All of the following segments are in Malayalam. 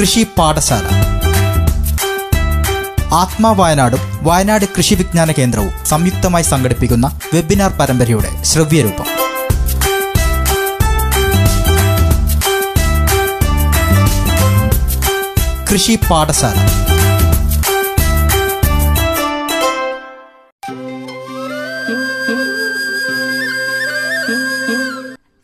കൃഷി പാഠശാല. ആത്മാ വയനാടും വയനാട് കൃഷി വിജ്ഞാന കേന്ദ്രവും സംയുക്തമായി സംഘടിപ്പിക്കുന്ന വെബിനാർ പരമ്പരയുടെ ശ്രവ്യരൂപം. കൃഷി പാഠശാല.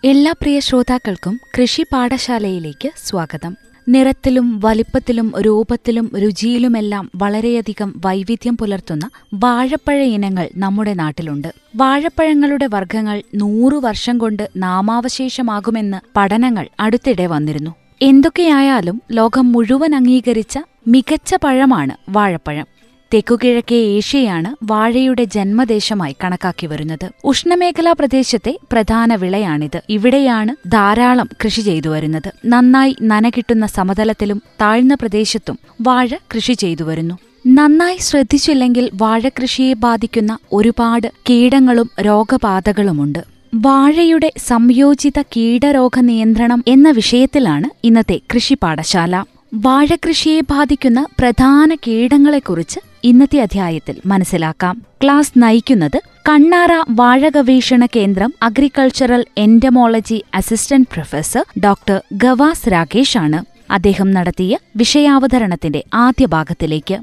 എല്ലാ പ്രിയ ശ്രോതാക്കൾക്കും കൃഷി പാഠശാലയിലേക്ക് സ്വാഗതം. നിറത്തിലും വലിപ്പത്തിലും രൂപത്തിലും രുചിയിലുമെല്ലാം വളരെയധികം വൈവിധ്യം പുലർത്തുന്ന വാഴപ്പഴ ഇനങ്ങൾ നമ്മുടെ നാട്ടിലുണ്ട്. വാഴപ്പഴങ്ങളുടെ വർഗങ്ങൾ നൂറു വർഷം കൊണ്ട് നാമാവശേഷമാകുമെന്ന് പഠനങ്ങൾ അടുത്തിടെ വന്നിരുന്നു. എന്തൊക്കെയായാലും ലോകം മുഴുവൻ അംഗീകരിച്ച മികച്ച പഴമാണ് വാഴപ്പഴം. തെക്കുകിഴക്കേ ഏഷ്യയാണ് വാഴയുടെ ജന്മദേശമായി കണക്കാക്കി വരുന്നത്. ഉഷ്ണമേഖലാ പ്രദേശത്തെ പ്രധാന വിളയാണിത്. ഇവിടെയാണ് ധാരാളം കൃഷി ചെയ്തു വരുന്നത്. നന്നായി നനകിട്ടുന്ന സമതലത്തിലും താഴ്ന്ന പ്രദേശത്തും വാഴ കൃഷി ചെയ്തു വരുന്നു. നന്നായി ശ്രദ്ധിച്ചില്ലെങ്കിൽ വാഴകൃഷിയെ ബാധിക്കുന്ന ഒരുപാട് കീടങ്ങളും രോഗബാധകളുമുണ്ട്. വാഴയുടെ സംയോജിത കീടരോഗ നിയന്ത്രണം എന്ന വിഷയത്തിലാണ് ഇന്നത്തെ കൃഷിപാഠശാല വാഴകൃഷിയെ ബാധിക്കുന്ന പ്രധാന കീടങ്ങളെക്കുറിച്ച് ഇന്നത്തെ അധ്യായത്തിൽ മനസ്സിലാക്കാം. ക്ലാസ് നയിക്കുന്നത് കണ്ണാറ വാഴ ഗവേഷണ കേന്ദ്രം agricultural entomology assistant professor doctor Gavas Rakesh ആണ് അദ്ദേഹം നടത്തിയ വിഷയാവതരണത്തിന്റെ ആദ്യ ഭാഗത്തിലേക്ക്.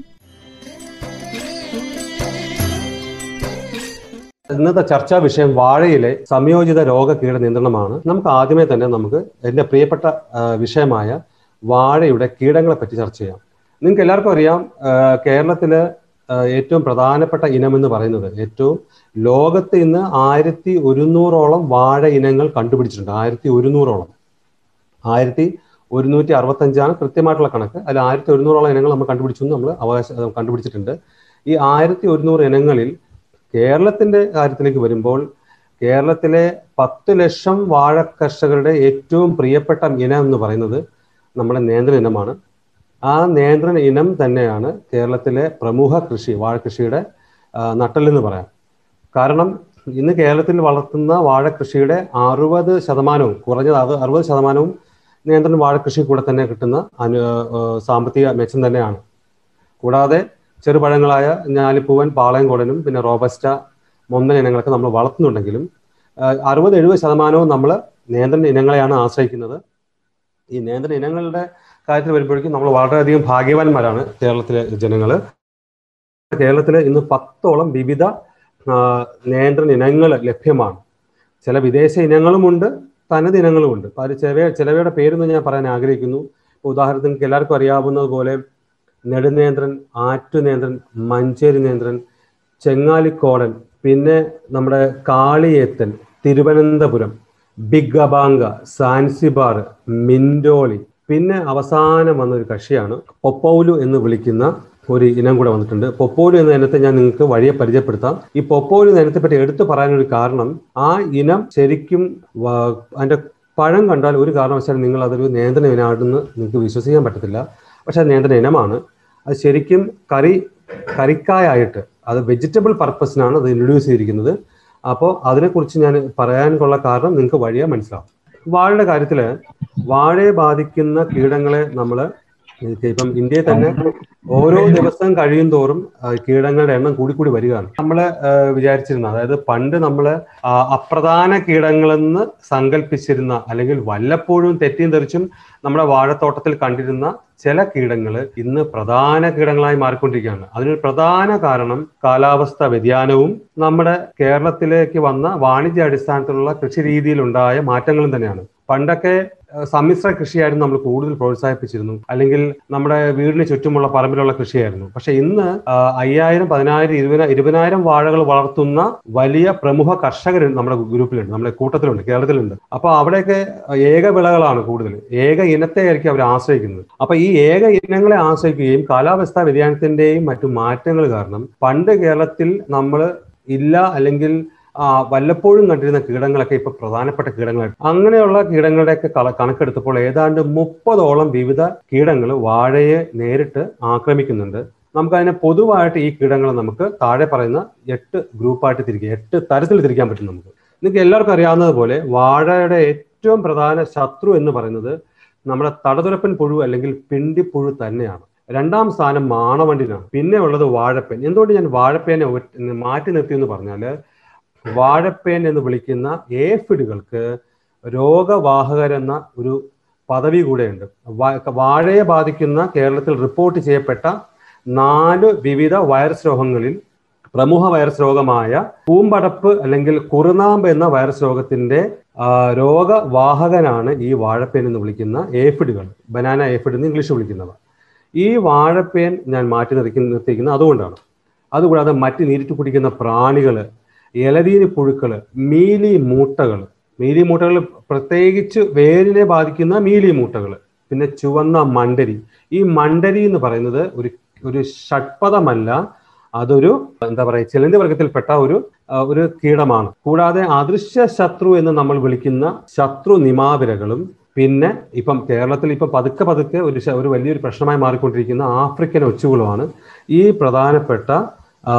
ഇന്നത്തെ ചർച്ചാ വിഷയം വാഴയിലെ സംയോജിത രോഗകീട നിയന്ത്രണമാണ്. നമുക്ക് ആദ്യമേ തന്നെ നമുക്ക് എന്റെ പ്രിയപ്പെട്ട വിഷയമായ വാഴയുടെ കീടങ്ങളെ പറ്റി ചർച്ച ചെയ്യാം. നിങ്ങൾക്ക് എല്ലാവർക്കും അറിയാം കേരളത്തിലെ ഏറ്റവും പ്രധാനപ്പെട്ട ഇനം എന്ന് പറയുന്നത് ഏറ്റവും ലോകത്ത് ഇന്ന് ആയിരത്തി ഒരുന്നൂറോളം വാഴ ഇനങ്ങൾ കണ്ടുപിടിച്ചിട്ടുണ്ട്. ആയിരത്തി ഒരുന്നൂറോളം. ആയിരത്തി ഒരുന്നൂറ്റി അറുപത്തഞ്ചാണ് കൃത്യമായിട്ടുള്ള കണക്ക്. അതിൽ ആയിരത്തി ഒരുന്നൂറോളം ഇനങ്ങൾ നമ്മൾ കണ്ടുപിടിച്ചു നമ്മൾ അവകാശ കണ്ടുപിടിച്ചിട്ടുണ്ട്. ഈ ആയിരത്തി ഒരുന്നൂറ് ഇനങ്ങളിൽ കേരളത്തിന്റെ കാര്യത്തിലേക്ക് വരുമ്പോൾ കേരളത്തിലെ പത്ത് ലക്ഷം വാഴ കർഷകരുടെ ഏറ്റവും പ്രിയപ്പെട്ട ഇനം എന്ന് പറയുന്നത് നമ്മുടെ നേന്ത്ര ഇനമാണ് ആ നിയന്ത്രണ ഇനം തന്നെയാണ് കേരളത്തിലെ പ്രമുഖ കൃഷി വാഴകൃഷിയുടെ കൃഷിയുടെ ആ, പറയാം. കാരണം ഇന്ന് കേരളത്തിൽ വളർത്തുന്ന വാഴകൃഷിയുടെ അറുപത് ശതമാനവും കുറഞ്ഞത് അറുപത് ശതമാനവും നിയന്ത്രണ വാഴകൃഷി കൂടെ തന്നെ കിട്ടുന്ന അനു സാമ്പത്തിക മെച്ചം തന്നെയാണ്. കൂടാതെ ചെറുപഴങ്ങളായ ഞാലിപ്പൂവൻ പാളയംകോടനും പിന്നെ റോബസ്റ്റ മൊന്തൻ ഇനങ്ങളൊക്കെ നമ്മൾ വളർത്തുന്നുണ്ടെങ്കിലും അറുപത് എഴുപത് ശതമാനവും നമ്മൾ നിയന്ത്രണ ഇനങ്ങളെയാണ് ആശ്രയിക്കുന്നത്. ഈ നിയന്ത്രണ ഇനങ്ങളുടെ കാര്യത്തിൽ വരുമ്പോഴേക്കും നമ്മൾ വളരെയധികം ഭാഗ്യവാന്മാരാണ് കേരളത്തിലെ ജനങ്ങൾ കേരളത്തിൽ ഇന്ന് പത്തോളം വിവിധ നിയന്ത്രണ ഇനങ്ങൾ ലഭ്യമാണ്. ചില വിദേശ ഇനങ്ങളുമുണ്ട് തനത് ഇനങ്ങളുമുണ്ട്. അപ്പൊ അത് ചില ചിലവയുടെ പേരൊന്നും ഞാൻ പറയാൻ ആഗ്രഹിക്കുന്നു. ഉദാഹരണത്തിന് നിങ്ങൾക്ക് എല്ലാവർക്കും അറിയാവുന്നത് പോലെ നെടുനേന്ത്രൻ ആറ്റുനേന്ത്രൻ മഞ്ചേരി നേന്ത്രൻ ചെങ്ങാലിക്കോടൻ പിന്നെ നമ്മുടെ കാളിയേത്തൻ തിരുവനന്തപുരം ബിഗ് അബാങ്ക സാൻസിബാർ മിൻഡോളി പിന്നെ അവസാനം വന്ന ഒരു കക്ഷിയാണ് പൊപ്പൗലു എന്ന് വിളിക്കുന്ന ഒരു ഇനം കൂടെ വന്നിട്ടുണ്ട്. പൊപ്പോലു എന്ന ഇനത്തെ ഞാൻ നിങ്ങൾക്ക് വഴിയെ പരിചയപ്പെടുത്താം. ഈ പൊപ്പോലു എന്ന ഇനത്തെ പറ്റി എടുത്തു പറയാനൊരു കാരണം ആ ഇനം ശരിക്കും അതിന്റെ പഴം കണ്ടാൽ ഒരു കാരണവശാലും നിങ്ങൾ അതൊരു നിയന്ത്രണ ഇനമാണെന്ന് നിങ്ങൾക്ക് വിശ്വസിക്കാൻ പറ്റത്തില്ല. പക്ഷെ അത് നിയന്ത്രണ ഇനമാണ്. അത് ശരിക്കും കറി കറിക്കായായിട്ട് അത് വെജിറ്റബിൾ പർപ്പസിനാണ് അത് ഇൻട്രൊഡ്യൂസ് ചെയ്തിരിക്കുന്നത്. അപ്പോൾ അതിനെക്കുറിച്ച് ഞാൻ പറയാനുള്ള കാരണം നിങ്ങൾക്ക് വഴിയാ മനസ്സിലാവും. വാഴയുടെ കാര്യത്തിൽ വാഴയെ ബാധിക്കുന്ന കീടങ്ങളെ നമ്മൾ ഇപ്പം ഇന്ത്യയിൽ തന്നെ ഓരോ ദിവസം കഴിയും തോറും കീടങ്ങളുടെ എണ്ണം കൂടിക്കൂടി വരികയാണ്. നമ്മൾ വിചാരിച്ചിരുന്ന അതായത് പണ്ട് നമ്മൾ അപ്രധാന കീടങ്ങളെന്ന് സങ്കല്പിച്ചിരുന്ന അല്ലെങ്കിൽ വല്ലപ്പോഴും തെറ്റിയും തെറിച്ചും നമ്മുടെ വാഴത്തോട്ടത്തിൽ കണ്ടിരുന്ന ചില കീടങ്ങൾ ഇന്ന് പ്രധാന കീടങ്ങളായി മാറിക്കൊണ്ടിരിക്കുകയാണ്. അതിനൊരു പ്രധാന കാരണം കാലാവസ്ഥ വ്യതിയാനവും നമ്മുടെ കേരളത്തിലേക്ക് വന്ന വാണിജ്യ അടിസ്ഥാനത്തിലുള്ള കൃഷി രീതിയിലുണ്ടായ മാറ്റങ്ങളും തന്നെയാണ്. പണ്ടൊക്കെ സമ്മിശ്ര കൃഷിയായിരുന്നു നമ്മൾ കൂടുതൽ പ്രോത്സാഹിപ്പിച്ചിരുന്നു. അല്ലെങ്കിൽ നമ്മുടെ വീടിന് ചുറ്റുമുള്ള പറമ്പിലുള്ള കൃഷിയായിരുന്നു. പക്ഷെ ഇന്ന് അയ്യായിരം പതിനായിരം ഇരുപതിനായിരം ഇരുപതിനായിരം വാഴകൾ വളർത്തുന്ന വലിയ പ്രമുഖ കർഷകർ നമ്മുടെ ഗ്രൂപ്പിലുണ്ട്. നമ്മുടെ കൂട്ടത്തിലുണ്ട് കേരളത്തിലുണ്ട്. അപ്പൊ അവിടെയൊക്കെ ഏക വിളകളാണ് കൂടുതൽ. ഏക ഇനത്തെ ആയിരിക്കും അവർ ആശ്രയിക്കുന്നത്. അപ്പൊ ഈ ഏക ഇനങ്ങളെ ആശ്രയിക്കുകയും കാലാവസ്ഥാ വ്യതിയാനത്തിന്റെയും മറ്റു മാറ്റങ്ങൾ കാരണം പണ്ട് കേരളത്തിൽ നമ്മൾ ഇല്ല അല്ലെങ്കിൽ വല്ലപ്പോഴും കണ്ടിരുന്ന കീടങ്ങളൊക്കെ ഇപ്പൊ പ്രധാനപ്പെട്ട കീടങ്ങളായി അങ്ങനെയുള്ള കീടങ്ങളുടെയൊക്കെ കണക്കെടുത്തപ്പോൾ ഏതാണ്ട് മുപ്പതോളം വിവിധ കീടങ്ങൾ വാഴയെ നേരിട്ട് ആക്രമിക്കുന്നുണ്ട്. നമുക്കതിനെ പൊതുവായിട്ട് ഈ കീടങ്ങളെ നമുക്ക് താഴെ പറയുന്ന എട്ട് ഗ്രൂപ്പായിട്ട് തിരിക്കുക എട്ട് തരത്തിൽ തിരിക്കാൻ പറ്റും നമുക്ക്. നിങ്ങൾക്ക് എല്ലാവർക്കും അറിയാവുന്നതുപോലെ വാഴയുടെ ഏറ്റവും പ്രധാന ശത്രു എന്ന് പറയുന്നത് നമ്മുടെ തടതുരപ്പൻ പുഴു അല്ലെങ്കിൽ പിണ്ടിപ്പുഴു തന്നെയാണ്. രണ്ടാം സ്ഥാനം മാണവണ്ടിനാണ്. പിന്നെ ഉള്ളത് വാഴപ്പേൻ. എന്തുകൊണ്ട് ഞാൻ വാഴപ്പേനെ മാറ്റി നിർത്തി എന്ന് പറഞ്ഞാൽ വാഴപ്പേൻ എന്ന് വിളിക്കുന്ന ഏഫിഡുകൾക്ക് രോഗവാഹകരെന്ന ഒരു പദവി കൂടെയുണ്ട്. വാഴയെ ബാധിക്കുന്ന കേരളത്തിൽ റിപ്പോർട്ട് ചെയ്യപ്പെട്ട നാല് വിവിധ വൈറസ് രോഗങ്ങളിൽ പ്രമുഖ വൈറസ് രോഗമായ പൂമ്പടപ്പ് അല്ലെങ്കിൽ കുറുനാമ്പ് എന്ന വൈറസ് രോഗത്തിന്റെ രോഗവാഹകനാണ് ഈ വാഴപ്പേൻ എന്ന് വിളിക്കുന്ന ഏഫിഡുകൾ. ബനാന ഏഫിഡ് എന്ന് ഇംഗ്ലീഷ് വിളിക്കുന്നവ ഈ വാഴപ്പേൻ ഞാൻ മാറ്റി നിർത്തി നിർത്തിയിരിക്കുന്നത് അതുകൊണ്ടാണ്. അതുകൂടാതെ മറ്റ് നീരിട്ട് കുടിക്കുന്ന പ്രാണികൾ ഇലതീനി പുഴുക്കൾ മീലി മൂട്ടകൾ മീലി മൂട്ടകൾ പ്രത്യേകിച്ച് വേരിനെ ബാധിക്കുന്ന മീലി മൂട്ടകൾ പിന്നെ ചുവന്ന മണ്ടരി ഈ മണ്ടരി എന്ന് പറയുന്നത് ഒരു ഒരു ഷഡ്പദമല്ല അതൊരു എന്താ പറയുക ചിലന്തി വർഗത്തിൽപ്പെട്ട ഒരു ഒരു കീടമാണ്. കൂടാതെ അദൃശ്യ ശത്രു എന്ന് നമ്മൾ വിളിക്കുന്ന ശത്രു നിമാവിരകളും പിന്നെ ഇപ്പം കേരളത്തിൽ ഇപ്പം പതുക്കെ പതുക്കെ ഒരു ഒരു വലിയൊരു പ്രശ്നമായി മാറിക്കൊണ്ടിരിക്കുന്ന ആഫ്രിക്കൻ ഒച്ചുകളുമാണ് ഈ പ്രധാനപ്പെട്ട ആ,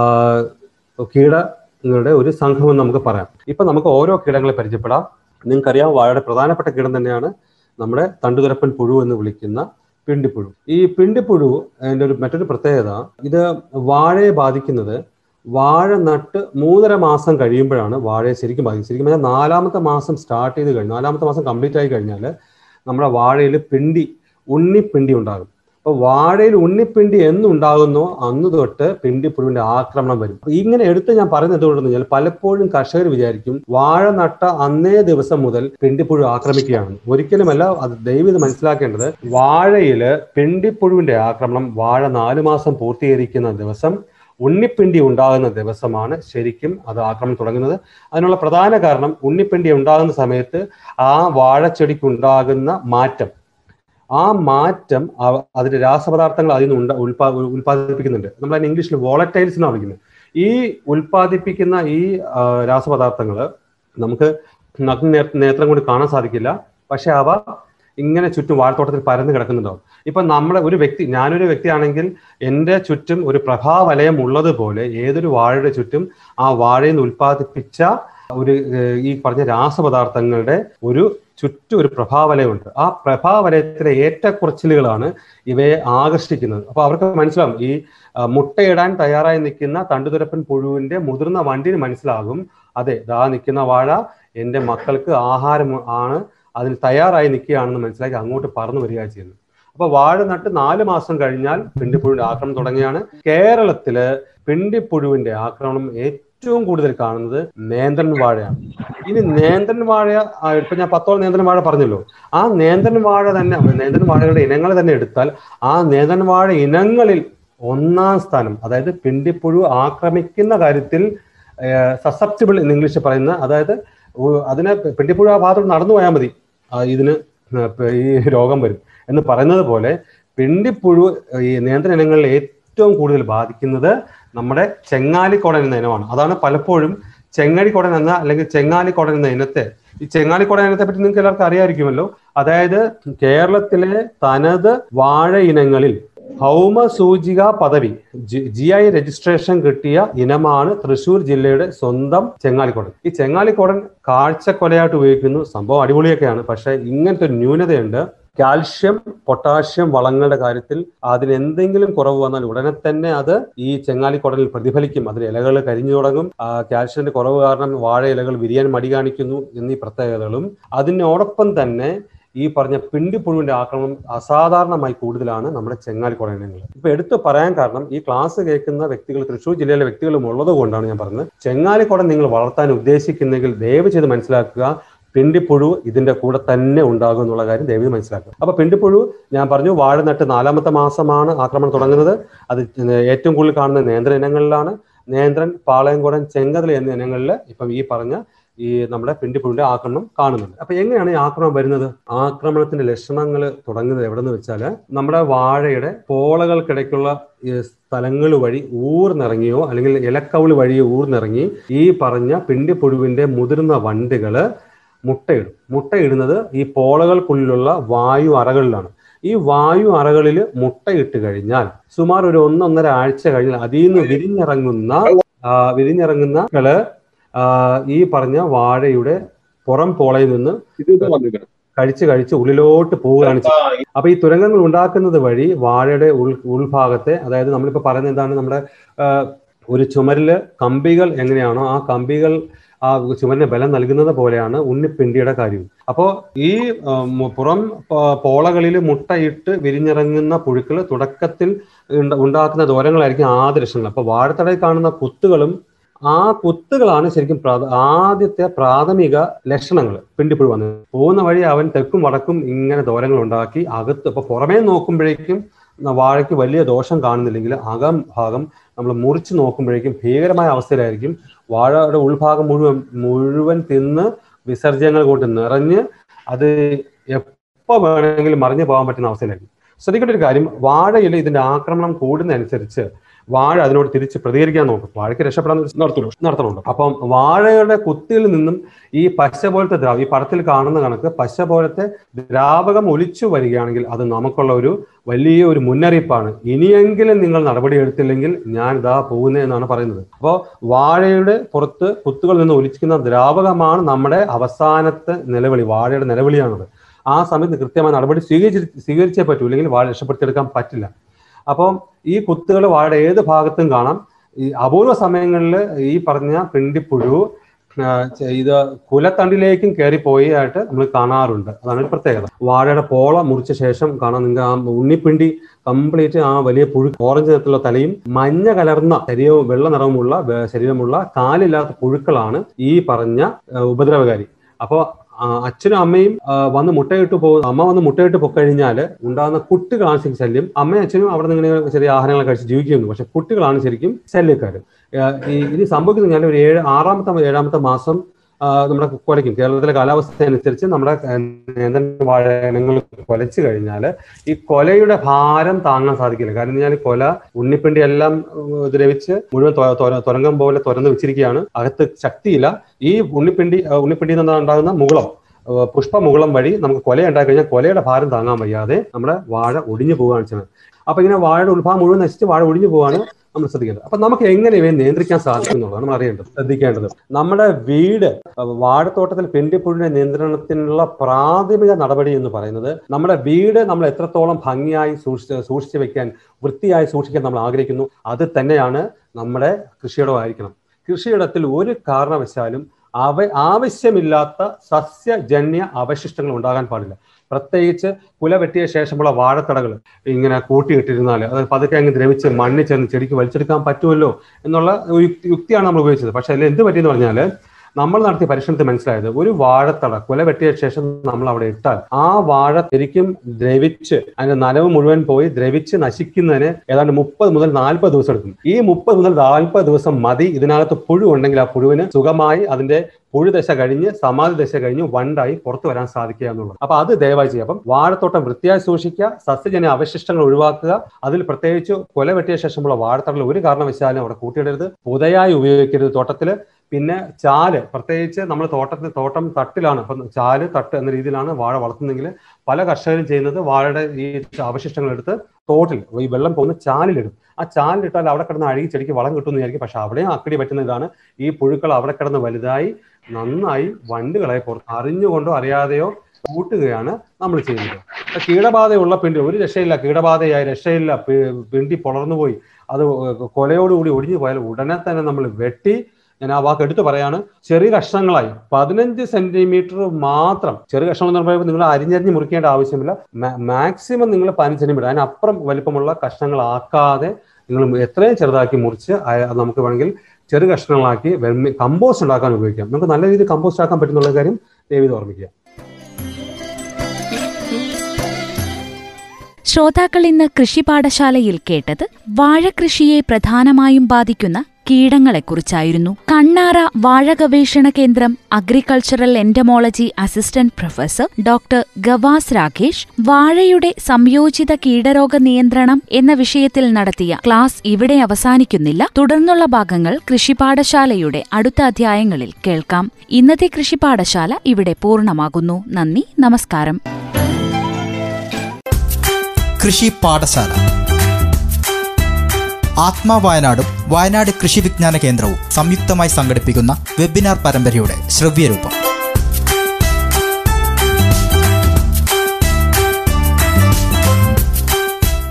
കീടങ്ങളുടെ ഒരു സംഘമെന്ന് നമുക്ക് പറയാം. ഇപ്പൊ നമുക്ക് ഓരോ കീടങ്ങളെ പരിചയപ്പെടാം. നിങ്ങൾക്കറിയാം വാഴയുടെ പ്രധാനപ്പെട്ട കീടം തന്നെയാണ് നമ്മുടെ തണ്ടുകരപ്പൻ പുഴു എന്ന് വിളിക്കുന്ന പിണ്ടിപ്പുഴു. ഈ പിണ്ടിപ്പുഴു അതിന്റെ ഒരു മറ്റൊരു പ്രത്യേകത ഇത് വാഴയെ ബാധിക്കുന്നത് വാഴ നട്ട് മൂന്നര മാസം കഴിയുമ്പോഴാണ് വാഴയെ ശരിക്കും ബാധിക്കുന്നത്. ശരിക്കും പറഞ്ഞാൽ നാലാമത്തെ മാസം സ്റ്റാർട്ട് ചെയ്ത് കഴിഞ്ഞു നാലാമത്തെ മാസം കംപ്ലീറ്റ് ആയി കഴിഞ്ഞാൽ നമ്മുടെ വാഴയിൽ പിണ്ടി ഉണ്ണിപ്പിണ്ടി ഉണ്ടാകും. അപ്പോൾ വാഴയിൽ ഉണ്ണിപ്പിണ്ടി എന്നുണ്ടാകുന്നോ അന്ന് തൊട്ട് പിണ്ടിപ്പുഴുവിന്റെ ആക്രമണം വരും. ഇങ്ങനെ എടുത്ത് ഞാൻ പറയുന്നത് എന്തുകൊണ്ടെന്ന് കഴിഞ്ഞാൽ പലപ്പോഴും കർഷകർ വിചാരിക്കും വാഴ നട്ട അന്നേ ദിവസം മുതൽ പിണ്ടിപ്പുഴു ആക്രമിക്കുകയാണ്. ഒരിക്കലുമല്ല അത് ദൈവം മനസ്സിലാക്കേണ്ടത്. വാഴയിൽ പിണ്ടിപ്പുഴുവിന്റെ ആക്രമണം വാഴ നാലു മാസം പൂർത്തീകരിക്കുന്ന ദിവസം ഉണ്ണിപ്പിണ്ടി ഉണ്ടാകുന്ന ദിവസമാണ് ശരിക്കും അത് ആക്രമണം തുടങ്ങുന്നത്. അതിനുള്ള പ്രധാന കാരണം ഉണ്ണിപ്പിണ്ടി ഉണ്ടാകുന്ന സമയത്ത് ആ വാഴച്ചെടിക്ക് ഉണ്ടാകുന്ന മാറ്റം. ആ മാറ്റം അതിന്റെ രാസപദാർത്ഥങ്ങൾ അതിൽ നിന്ന് ഉൽപാ നമ്മൾ അതിന് ഇംഗ്ലീഷിൽ വോളറ്റൈൽസ് എന്നാണ് വിളിക്കുന്നത്. ഈ ഉൽപാദിപ്പിക്കുന്ന ഈ രാസപദാർത്ഥങ്ങൾ നമുക്ക് നേത്രം കൊണ്ട് കാണാൻ സാധിക്കില്ല. പക്ഷെ അവ ഇങ്ങനെ ചുറ്റും വാഴത്തോട്ടത്തിൽ പരന്ന് കിടക്കുന്നുണ്ടാവും. ഇപ്പൊ നമ്മുടെ ഒരു വ്യക്തി ഞാനൊരു വ്യക്തിയാണെങ്കിൽ എന്റെ ചുറ്റും ഒരു പ്രഭാവലയം ഉള്ളതുപോലെ ഏതൊരു വാഴയുടെ ചുറ്റും ആ വാഴയിൽ നിന്ന് ഉൽപ്പാദിപ്പിച്ച ഒരു ഈ പറഞ്ഞ രാസപദാർത്ഥങ്ങളുടെ ഒരു ചുറ്റും ഒരു പ്രഭാവലയമുണ്ട് ആ പ്രഭാവലയത്തിലെ ഏറ്റക്കുറച്ചിലുകളാണ് ഇവയെ ആകർഷിക്കുന്നത്. അപ്പൊ അവർക്ക് മനസ്സിലാവും ഈ മുട്ടയിടാൻ തയ്യാറായി നിൽക്കുന്ന തണ്ടുതുരപ്പൻ പുഴുവിന്റെ മുതിർന്ന വണ്ടിന് മനസ്സിലാകും അതെ ദാ നിൽക്കുന്ന വാഴ എന്റെ മക്കൾക്ക് ആഹാരം ആണ് അതിന് തയ്യാറായി നിൽക്കുകയാണെന്ന് മനസ്സിലാക്കി അങ്ങോട്ട് പറന്നു വരിക ചെയ്യുന്നു അപ്പൊ വാഴ നട്ട് നാല് മാസം കഴിഞ്ഞാൽ പിണ്ടിപ്പുഴുവിന്റെ ആക്രമണം തുടങ്ങിയാണ് കേരളത്തിൽ പിണ്ടിപ്പുഴുവിന്റെ ആക്രമണം കൂടുതൽ കാണുന്നത് നേന്ത്രൻ വാഴയാണ്. ഇനി നേന്ത്രൻ വാഴ ഇപ്പൊ ഞാൻ പത്തോളം നേന്ത്രൻ വാഴ പറഞ്ഞല്ലോ. ആ നേന്ത്രൻ വാഴ തന്നെ നേന്ത്രൻ വാഴകളുടെ ഇനങ്ങൾ തന്നെ എടുത്താൽ ആ നേന്ത്രൻ വാഴ ഇനങ്ങളിൽ ഒന്നാം സ്ഥാനം അതായത് പിണ്ടിപ്പുഴു ആക്രമിക്കുന്ന കാര്യത്തിൽ സസെപ്റ്റബിൾ എന്ന് ഇംഗ്ലീഷിൽ പറയുന്ന അതായത് അതിനെ പിണ്ടിപ്പുഴു ആ ഭാഗത്തോട് നടന്നു പോയാൽ മതി. ഇതിന് ഈ രോഗം വരും. എന്ന് പറയുന്നത് പോലെ പിണ്ടിപ്പുഴു ഈ നേന്ത്ര ഇനങ്ങളിൽ ഏറ്റവും കൂടുതൽ ബാധിക്കുന്നത് നമ്മുടെ ചെങ്ങാലിക്കോടൻ എന്ന ഇനമാണ്. അതാണ് പലപ്പോഴും ചെങ്ങടിക്കോടൻ എന്ന അല്ലെങ്കിൽ ചെങ്ങാലിക്കോടൻ എന്ന ഇനത്തെ. ഈ ചെങ്ങാലിക്കോടൻ ഇനത്തെ പറ്റി നിങ്ങൾക്ക് എല്ലാവർക്കും അറിയാമായിരിക്കുമല്ലോ അതായത് കേരളത്തിലെ തനത് വാഴ ഇനങ്ങളിൽ ഭൗമ സൂചിക പദവി ജി ഐ രജിസ്ട്രേഷൻ കിട്ടിയ ഇനമാണ് തൃശൂർ ജില്ലയുടെ സ്വന്തം ചെങ്ങാലിക്കോടൻ ഈ ചെങ്ങാലിക്കോടൻ കാഴ്ചക്കൊലയായിട്ട് ഉപയോഗിക്കുന്നു. സംഭവം അടിപൊളിയൊക്കെയാണ്. പക്ഷെ ഇങ്ങനത്തെ ഒരു ന്യൂനതയുണ്ട്. കാൽഷ്യം പൊട്ടാഷ്യം വളങ്ങളുടെ കാര്യത്തിൽ അതിന് എന്തെങ്കിലും കുറവ് വന്നാൽ ഉടനെ തന്നെ അത് ഈ ചെങ്ങാലിക്കുടലിൽ പ്രതിഫലിക്കും. അതിന് ഇലകൾ കരിഞ്ഞു തുടങ്ങും. കാൽഷ്യത്തിന്റെ കുറവ് കാരണം വാഴ ഇലകൾ വിരിയാൻ മടി കാണിക്കുന്നു എന്നീ പ്രത്യേകതകളും. അതിനോടൊപ്പം തന്നെ ഈ പറഞ്ഞ പിണ്ടിപ്പുഴുവിന്റെ ആക്രമണം അസാധാരണമായി കൂടുതലാണ് നമ്മുടെ ചെങ്ങാലിക്കുടലിനങ്ങൾ. ഇപ്പൊ എടുത്തു പറയാൻ കാരണം ഈ ക്ലാസ് കേൾക്കുന്ന വ്യക്തികൾ തൃശ്ശൂർ ജില്ലയിലെ വ്യക്തികളും ഉള്ളത് കൊണ്ടാണ് ഞാൻ പറഞ്ഞത്. ചെങ്ങാലിക്കുടൽ നിങ്ങൾ വളർത്താൻ ഉദ്ദേശിക്കുന്നെങ്കിൽ ദയവ് ചെയ്ത് മനസ്സിലാക്കുക പിണ്ടിപ്പുഴു ഇതിന്റെ കൂടെ തന്നെ ഉണ്ടാകും എന്നുള്ള കാര്യം ചെയ്ത് മനസ്സിലാക്കുക. അപ്പൊ പിണ്ടിപ്പുഴു ഞാൻ പറഞ്ഞു വാഴ നട്ട് നാലാമത്തെ മാസമാണ് ആക്രമണം തുടങ്ങുന്നത്. അത് ഏറ്റവും കൂടുതൽ കാണുന്ന നേന്ത്ര ഇനങ്ങളിലാണ്. നേന്ത്രൻ പാളയംകുടൻ ചെങ്കതല എന്നീ ഇനങ്ങളിൽ ഇപ്പം ഈ പറഞ്ഞ ഈ നമ്മുടെ പിണ്ടിപ്പുഴുവിന്റെ ആക്രമണം കാണുന്നുണ്ട്. അപ്പൊ എങ്ങനെയാണ് ഈ ആക്രമണം വരുന്നത്? ആക്രമണത്തിന്റെ ലക്ഷണങ്ങൾ തുടങ്ങുന്നത് എവിടെ നിന്ന് വെച്ചാൽ നമ്മുടെ വാഴയുടെ പോളകൾക്കിടയ്ക്കുള്ള സ്ഥലങ്ങൾ വഴി ഊർന്നിറങ്ങിയോ അല്ലെങ്കിൽ ഇലക്കവിൾ വഴി ഊർന്നിറങ്ങി ഈ പറഞ്ഞ പിണ്ടിപ്പുഴുവിന്റെ മുതിർന്ന വണ്ടുകൾ മുട്ടയിടും. മുട്ടയിടുന്നത് ഈ പോളകൾക്കുള്ളിലുള്ള വായു അറകളിലാണ്. ഈ വായു അറകളിൽ മുട്ടയിട്ട് കഴിഞ്ഞാൽ സുമാർ ഒരു ഒന്നൊന്നര ആഴ്ച കഴിഞ്ഞാൽ അതിൽ നിന്ന് വിരിഞ്ഞിറങ്ങുന്ന വിരിഞ്ഞിറങ്ങുന്ന കൾ ഈ പറഞ്ഞ വാഴയുടെ പുറം പോളയിൽ നിന്ന് കഴിച്ച് കഴിച്ച് ഉള്ളിലോട്ട് പോവുകയാണ് ചെയ്യുന്നത് അപ്പൊ ഈ തുരങ്കങ്ങൾ ഉണ്ടാക്കുന്നത് വഴി വാഴയുടെ ഉൾ ഉൾഭാഗത്തെ അതായത് നമ്മളിപ്പോ പറയുന്നത് എന്താണ് നമ്മുടെ ഒരു ചുമരിൽ കമ്പികൾ എങ്ങനെയാണോ ആ കമ്പികൾ ആ ചുമരിന് ബലം നൽകുന്നത് പോലെയാണ് ഉണ്ണിപ്പിണ്ടിയുടെ കാര്യം. അപ്പോൾ ഈ പുറം പോളകളിൽ മുട്ടയിട്ട് വിരിഞ്ഞിറങ്ങുന്ന പുഴുക്കൾ തുടക്കത്തിൽ ഉണ്ടാക്കുന്ന ദോരങ്ങളായിരിക്കും ആദ്യ അപ്പോൾ അപ്പൊ വാഴത്തടയിൽ കാണുന്ന കുത്തുകളും ആ കുത്തുകളാണ് ശരിക്കും ആദ്യത്തെ പ്രാഥമിക ലക്ഷണങ്ങൾ പിണ്ടിപ്പുഴു വന്നത് പോകുന്ന വഴി അവൻ തെക്കും വടക്കും ഇങ്ങനെ ദോരങ്ങൾ ഉണ്ടാക്കി അകത്ത് ഇപ്പൊ പുറമേ നോക്കുമ്പോഴേക്കും വാഴയ്ക്ക് വലിയ ദോഷം കാണുന്നില്ലെങ്കിൽ അകം ഭാഗം നമ്മൾ മുറിച്ച് നോക്കുമ്പോഴേക്കും ഭീകരമായ അവസ്ഥയിലായിരിക്കും വാഴയുടെ ഉൾഭാഗം മുഴുവൻ മുഴുവൻ തിന്ന് വിസർജ്യങ്ങൾ കൊണ്ട് നിറഞ്ഞ് അത് എപ്പോൾ വേണമെങ്കിലും മറിഞ്ഞു പോകാൻ പറ്റുന്ന അവസ്ഥയിലായിരിക്കും. ശ്രദ്ധിക്കേണ്ട ഒരു കാര്യം വാഴയിൽ ഇതിന്റെ ആക്രമണം കൂടുന്നതനുസരിച്ച് വാഴ അതിനോട് തിരിച്ച് പ്രതികരിക്കാൻ നോക്കും. വാഴയ്ക്ക് രക്ഷപ്പെടാൻ നടത്തുള്ളൂ നടത്തണുണ്ട് അപ്പം വാഴയുടെ കുത്തിയിൽ നിന്നും ഈ പശ പോലത്തെ ദ്രാവ ഈ പടത്തിൽ കാണുന്ന കണക്ക് പശ പോലത്തെ ദ്രാവകം ഒലിച്ചു വരികയാണെങ്കിൽ അത് നമുക്കുള്ള ഒരു വലിയ ഒരു മുന്നറിയിപ്പാണ്. ഇനിയെങ്കിലും നിങ്ങൾ നടപടി എടുത്തില്ലെങ്കിൽ ഞാൻ ഇതാ പോകുന്നത് എന്നാണ് പറയുന്നത്. അപ്പോൾ വാഴയുടെ പുറത്ത് കുത്തുകളിൽ നിന്ന് ഒലിച്ചിരിക്കുന്ന ദ്രാവകമാണ് നമ്മുടെ അവസാനത്തെ നിലവിളി വാഴയുടെ നിലവിളിയാണത്. ആ സമയത്ത് കൃത്യമായ നടപടി സ്വീകരിച്ച് സ്വീകരിച്ചേ പറ്റൂ. ഇല്ലെങ്കിൽ വാഴ രക്ഷപ്പെടുത്തിയെടുക്കാൻ പറ്റില്ല. അപ്പം ഈ കുത്തുകൾ വാഴയുടെ ഏത് ഭാഗത്തും കാണാം. ഈ അപൂർവ സമയങ്ങളിൽ ഈ പറഞ്ഞ പിണ്ടിപ്പുഴു ഇത് കുലത്തണ്ടിലേക്കും കയറിപ്പോയി ആയിട്ട് നമ്മൾ കാണാറുണ്ട്. അതാണ് ഒരു പ്രത്യേകത. വാഴയുടെ പോള മുറിച്ച ശേഷം കാണാം. നിങ്ങൾ ആ ഉണ്ണിപ്പിണ്ടി കംപ്ലീറ്റ് ആ വലിയ പുഴു ഓറഞ്ച് നിറത്തിലുള്ള തലയും മഞ്ഞ കലർന്ന ശരീരവും വെള്ള നിറവുമുള്ള ശരീരമുള്ള കാലില്ലാത്ത പുഴുക്കളാണ് ഈ പറഞ്ഞ ഉപദ്രവകാരി. അപ്പോൾ അച്ഛനും അമ്മയും വന്ന് മുട്ടയിട്ട് പോകും അമ്മ വന്ന് മുട്ടയിട്ട് പോയിക്കഴിഞ്ഞാൽ ഉണ്ടാകുന്ന കുട്ടികളാണ് ശരിക്കും ശല്യം. അമ്മയും അച്ഛനും അവിടെ നിന്ന് ഇങ്ങനെ ചെറിയ ആഹാരങ്ങൾ കഴിച്ച് ജീവിക്കുന്നു പക്ഷെ കുട്ടികളാണ് ശരിക്കും ശല്യക്കാർ ഇനി സംഭവിക്കുന്നത് ഞാൻ ഒരു ഏഴ് ആറാമത്തെ ഏഴാമത്തെ മാസം നമ്മുടെ കുലയ്ക്കും കേരളത്തിലെ കാലാവസ്ഥ അനുസരിച്ച് നമ്മുടെ നേന്ത്രൻ വാഴങ്ങൾ കൊലച്ചു കഴിഞ്ഞാൽ ഈ കൊലയുടെ ഭാരം താങ്ങാൻ സാധിക്കില്ല. കാരണം ഞാൻ കൊല ഉണ്ണിപ്പിണ്ടി എല്ലാം ദ്രവിച്ച് മുഴുവൻ തുരങ്കം പോലെ തുറന്നു വെച്ചിരിക്കുകയാണ്. അകത്ത് ശക്തിയില്ല. ഈ ഉണ്ണിപ്പിണ്ടി ഉണ്ണിപ്പിണ്ടി ഉണ്ണിപ്പിണ്ടിയിൽ നിന്ന് ഉണ്ടാകുന്ന മുകളം പുഷ്പമുകുളം വഴി നമുക്ക് കൊല ഉണ്ടാക്കി കഴിഞ്ഞാൽ കൊലയുടെ ഭാരം താങ്ങാൻ വയ്യാതെ നമ്മുടെ വാഴ ഒടിഞ്ഞു പോവുകയാണ് ചെയ്യുന്നത്. അപ്പൊ ഇങ്ങനെ വാഴയുടെ ഉത്ഭാവം മുഴുവൻ നശിച്ച് വാഴ ഒടിഞ്ഞു പോവാണ് നമ്മൾ ശ്രദ്ധിക്കേണ്ടത്. അപ്പൊ നമുക്ക് എങ്ങനെ ഇവയെ നിയന്ത്രിക്കാൻ സാധിക്കും എന്നുള്ളത് നമ്മൾ അറിയേണ്ടത് ശ്രദ്ധിക്കേണ്ടത്. നമ്മുടെ വീട് വാഴത്തോട്ടത്തിൽ പെണ്ടിപ്പുഴിന്റെ നിയന്ത്രണത്തിനുള്ള പ്രാഥമിക നടപടി എന്ന് പറയുന്നത് നമ്മുടെ വീട് നമ്മൾ എത്രത്തോളം ഭംഗിയായി സൂക്ഷിച്ച് സൂക്ഷിച്ചു വെക്കാൻ വൃത്തിയായി സൂക്ഷിക്കാൻ നമ്മൾ ആഗ്രഹിക്കുന്നു അത് തന്നെയാണ് നമ്മുടെ കൃഷിയിടമായിരിക്കണം. കൃഷിയിടത്തിൽ ഒരു കാരണവശാലും അവ ആവശ്യമില്ലാത്ത സസ്യജന്യ അവശിഷ്ടങ്ങൾ ഉണ്ടാകാൻ പാടില്ല. പ്രത്യേകിച്ച് കുല വെട്ടിയ ശേഷമുള്ള വാഴത്തടകൾ ഇങ്ങനെ കൂട്ടിയിട്ടിരുന്നാൽ അത് പതുക്കെ അങ്ങ് ദ്രവിച്ച് മണ്ണിൽ ചെന്ന് ചെടിക്ക് വലിച്ചെടുക്കാൻ പറ്റുമല്ലോ എന്നുള്ള യുക്തിയാണ് നമ്മൾ ഉപയോഗിച്ചത്. പക്ഷെ അതിൽ എന്ത് പറ്റിയെന്ന് പറഞ്ഞാൽ നമ്മൾ നടത്തിയ പരിശ്രമത്തിൽ മനസ്സിലായത് ഒരു വാഴത്തട കുല വെട്ടിയ ശേഷം നമ്മൾ അവിടെ ഇട്ടാൽ ആ വാഴ ശരിക്കും ദ്രവിച്ച് അതിന്റെ നനവ് മുഴുവൻ പോയി ദ്രവിച്ച് നശിക്കുന്നതിന് ഏതാണ്ട് മുപ്പത് മുതൽ നാൽപ്പത് ദിവസം എടുക്കും. ഈ മുപ്പത് മുതൽ നാൽപ്പത് ദിവസം മതി. ഇതിനകത്ത് പുഴു ഉണ്ടെങ്കിൽ ആ പുഴുവിന് സുഖമായി അതിന്റെ പുഴു പുഴുദശ കഴിഞ്ഞ് സമാധി ദശ കഴിഞ്ഞ് വണ്ടായി പുറത്തു വരാൻ സാധിക്കുക എന്നുള്ളത്. അപ്പൊ അത് ദയവായി ചെയ്യുക. അപ്പം വാഴത്തോട്ടം വൃത്തിയായി സൂക്ഷിക്കുക. സസ്യജന്യ അവശിഷ്ടങ്ങൾ ഒഴിവാക്കുക. അതിൽ പ്രത്യേകിച്ച് കൊല വെട്ടിയ ശേഷമുള്ള വാഴത്തടൽ ഒരു കാരണവശാലും അവിടെ കൂട്ടിയിടരുത്. പുതയായി ഉപയോഗിക്കരുത് തോട്ടത്തിൽ. പിന്നെ ചാൽ പ്രത്യേകിച്ച് നമ്മൾ തോട്ടത്തിൽ തോട്ടം തട്ടിലാണ്. അപ്പം ചാൽ തട്ട് എന്ന രീതിയിലാണ് വാഴ വളർത്തുന്നതെങ്കിൽ പല കർഷകരും ചെയ്യുന്നത് വാഴയുടെ ഈ അവശിഷ്ടങ്ങൾ എടുത്ത് തോട്ടിൽ ഈ വെള്ളം പോകുന്ന ചാലിലിടും. ആ ചാലിലിട്ടാൽ അവിടെ കിടന്ന് അഴുകി ചെടിക്ക് വളം കിട്ടുമെന്ന് വിചാരിക്കും. പക്ഷെ അവിടെയും അക്കടി പറ്റുന്ന ഇതാണ്. ഈ പുഴുക്കൾ അവിടെ കിടന്ന് വലുതായി നന്നായി വണ്ടുകളെ പുറത്ത് അറിഞ്ഞുകൊണ്ടോ അറിയാതെയോ കൂട്ടുകയാണ് നമ്മൾ ചെയ്യുന്നത്. കീടബാധയുള്ള പിണ്ടി ഒരു രക്ഷയില്ല കീടബാധയായി രക്ഷയില്ല പിണ്ടി പൊളർന്നു പോയി അത് കൊലയോടുകൂടി ഒടിഞ്ഞു പോയാൽ ഉടനെ തന്നെ നമ്മൾ വെട്ടി ഞാൻ ആ വാക്ക് എടുത്തു പറയാണ്. ചെറിയ കഷ്ണങ്ങളായി. പതിനഞ്ച് സെന്റിമീറ്റർ മാത്രം. ചെറിയ കഷ്ണം എന്ന് പറയുമ്പോൾ നിങ്ങൾ അരിഞ്ഞരിഞ്ഞ് മുറിക്കേണ്ട ആവശ്യമില്ല. മാക്സിമം നിങ്ങൾ പതിനഞ്ച് സെന്റിമീറ്റർ അതിനപ്പുറം വലിപ്പമുള്ള കഷ്ണങ്ങളാക്കാതെ നിങ്ങൾ എത്രയും ചെറുതാക്കി മുറിച്ച് നമുക്ക് വേണമെങ്കിൽ ചെറു കഷ്ണങ്ങളാക്കി വെർമി കമ്പോസ്റ്റ് ഉണ്ടാക്കാൻ ഉപയോഗിക്കാം. നമുക്ക് നല്ല രീതിയിൽ കമ്പോസ്റ്റ് ആക്കാൻ പറ്റുന്നുള്ള കാര്യം ദയവീത് ഓർമ്മിക്കുക. ശ്രോതാക്കൾ ഇന്ന് കൃഷി പാഠശാലയിൽ കേട്ടത് വാഴകൃഷിയെ പ്രധാനമായും ബാധിക്കുന്ന കീടങ്ങളെക്കുറിച്ചായിരുന്നു. കണ്ണാറ വാഴ ഗവേഷണ കേന്ദ്രം agricultural entomology assistant professor doctor Gavas Rakesh വാഴയുടെ സംയോജിത കീടരോഗ നിയന്ത്രണം എന്ന വിഷയത്തിൽ നടത്തിയ ക്ലാസ് ഇവിടെ അവസാനിക്കുന്നില്ല. തുടർന്നുള്ള ഭാഗങ്ങൾ കൃഷിപാഠശാലയുടെ അടുത്ത അധ്യായങ്ങളിൽ കേൾക്കാം. ഇന്നത്തെ കൃഷിപാഠശാല ഇവിടെ പൂർണമാകുന്നു. നന്ദി നമസ്കാരം. കൃഷി പാഠശാല ആത്മാ വയനാടും വയനാട് കൃഷി വിജ്ഞാന കേന്ദ്രവും സംയുക്തമായി സംഘടിപ്പിക്കുന്ന വെബിനാർ പരമ്പരയുടെ ശ്രവ്യരൂപം.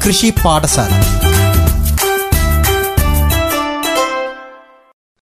കൃഷി പാഠശാല.